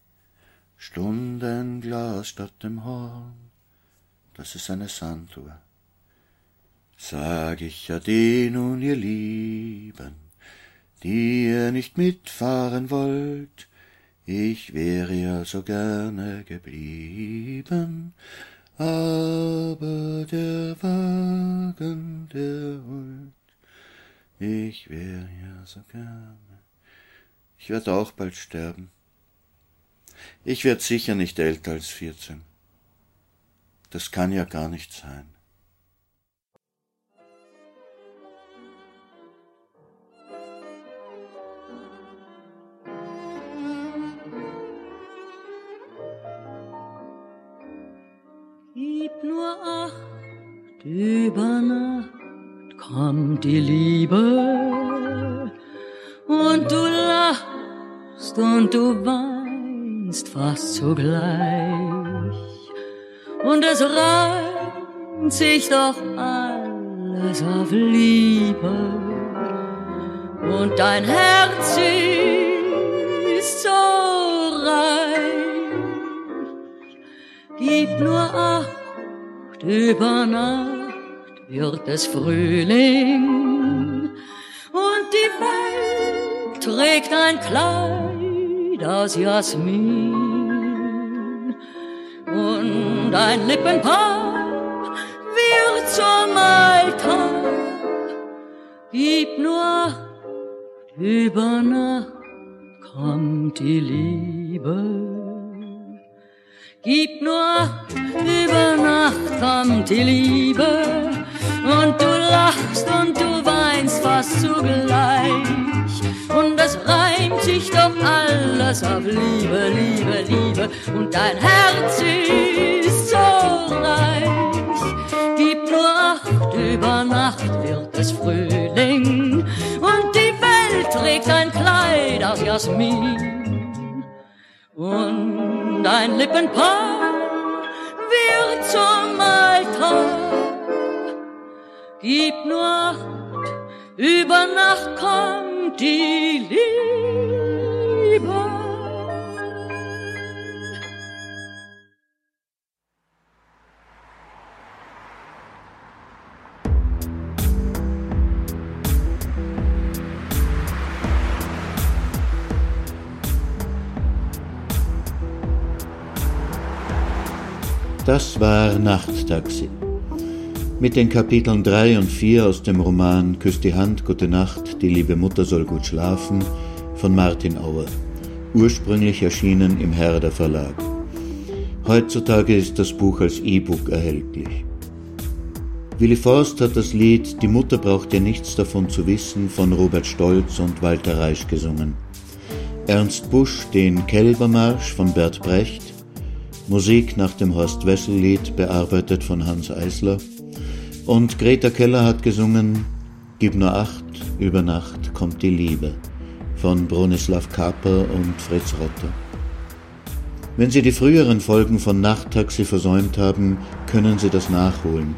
Stundenglas statt dem Horn, das ist eine Sanduhr. Sag ich Ade nun, ihr Lieben, die ihr nicht mitfahren wollt, ich wäre ja so gerne geblieben, aber der Wagen, der rollt, ich wäre ja so gerne. Ich werd auch bald sterben. Ich werd sicher nicht älter als vierzehn. Das kann ja gar nicht sein. Gib nur acht, über Nacht kommt die Liebe. Und du lachst und du weinst fast zugleich. Und es reimt sich doch alles auf Liebe. Und dein Herz ist so Gib nur acht, über Nacht wird es Frühling und die Welt trägt ein Kleid aus Jasmin und ein Lippenpaar wird zum Altar. Gib nur acht, über Nacht kommt die Liebe. Gib nur über Nacht kommt die Liebe. Und du lachst und du weinst fast zugleich. Und es reimt sich doch alles auf Liebe, Liebe, Liebe. Und dein Herz ist so reich. Gib nur acht, über Nacht wird es Frühling. Und die Welt trägt ein Kleid aus Jasmin und dein Lippenpaar wird zum Altar. Gib nur acht, über Nacht kommt die Liebe. Das war Nachttaxi. Mit den Kapiteln 3 und 4 aus dem Roman Küss die Hand, gute Nacht, die liebe Mutter soll gut schlafen von Martin Auer. Ursprünglich erschienen im Herder Verlag. Heutzutage ist das Buch als E-Book erhältlich. Willi Forst hat das Lied Die Mutter braucht ja nichts davon zu wissen von Robert Stolz und Walter Reich gesungen. Ernst Busch den Kälbermarsch von Bert Brecht, Musik nach dem Horst Wessel-Lied bearbeitet von Hans Eisler und Greta Keller hat gesungen Gib nur acht, über Nacht kommt die Liebe von Bronislav Kaper und Fritz Rotter. Wenn Sie die früheren Folgen von Nachttaxi versäumt haben, können Sie das nachholen.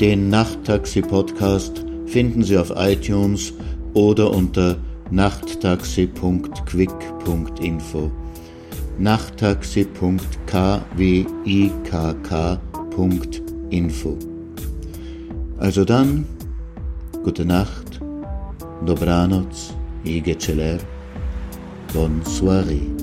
Den Nachttaxi-Podcast finden Sie auf iTunes oder unter nachttaxi.quick.info. Nachttaxi.kwikk.info. Also dann, gute Nacht, dobranoc, i celer, bonne.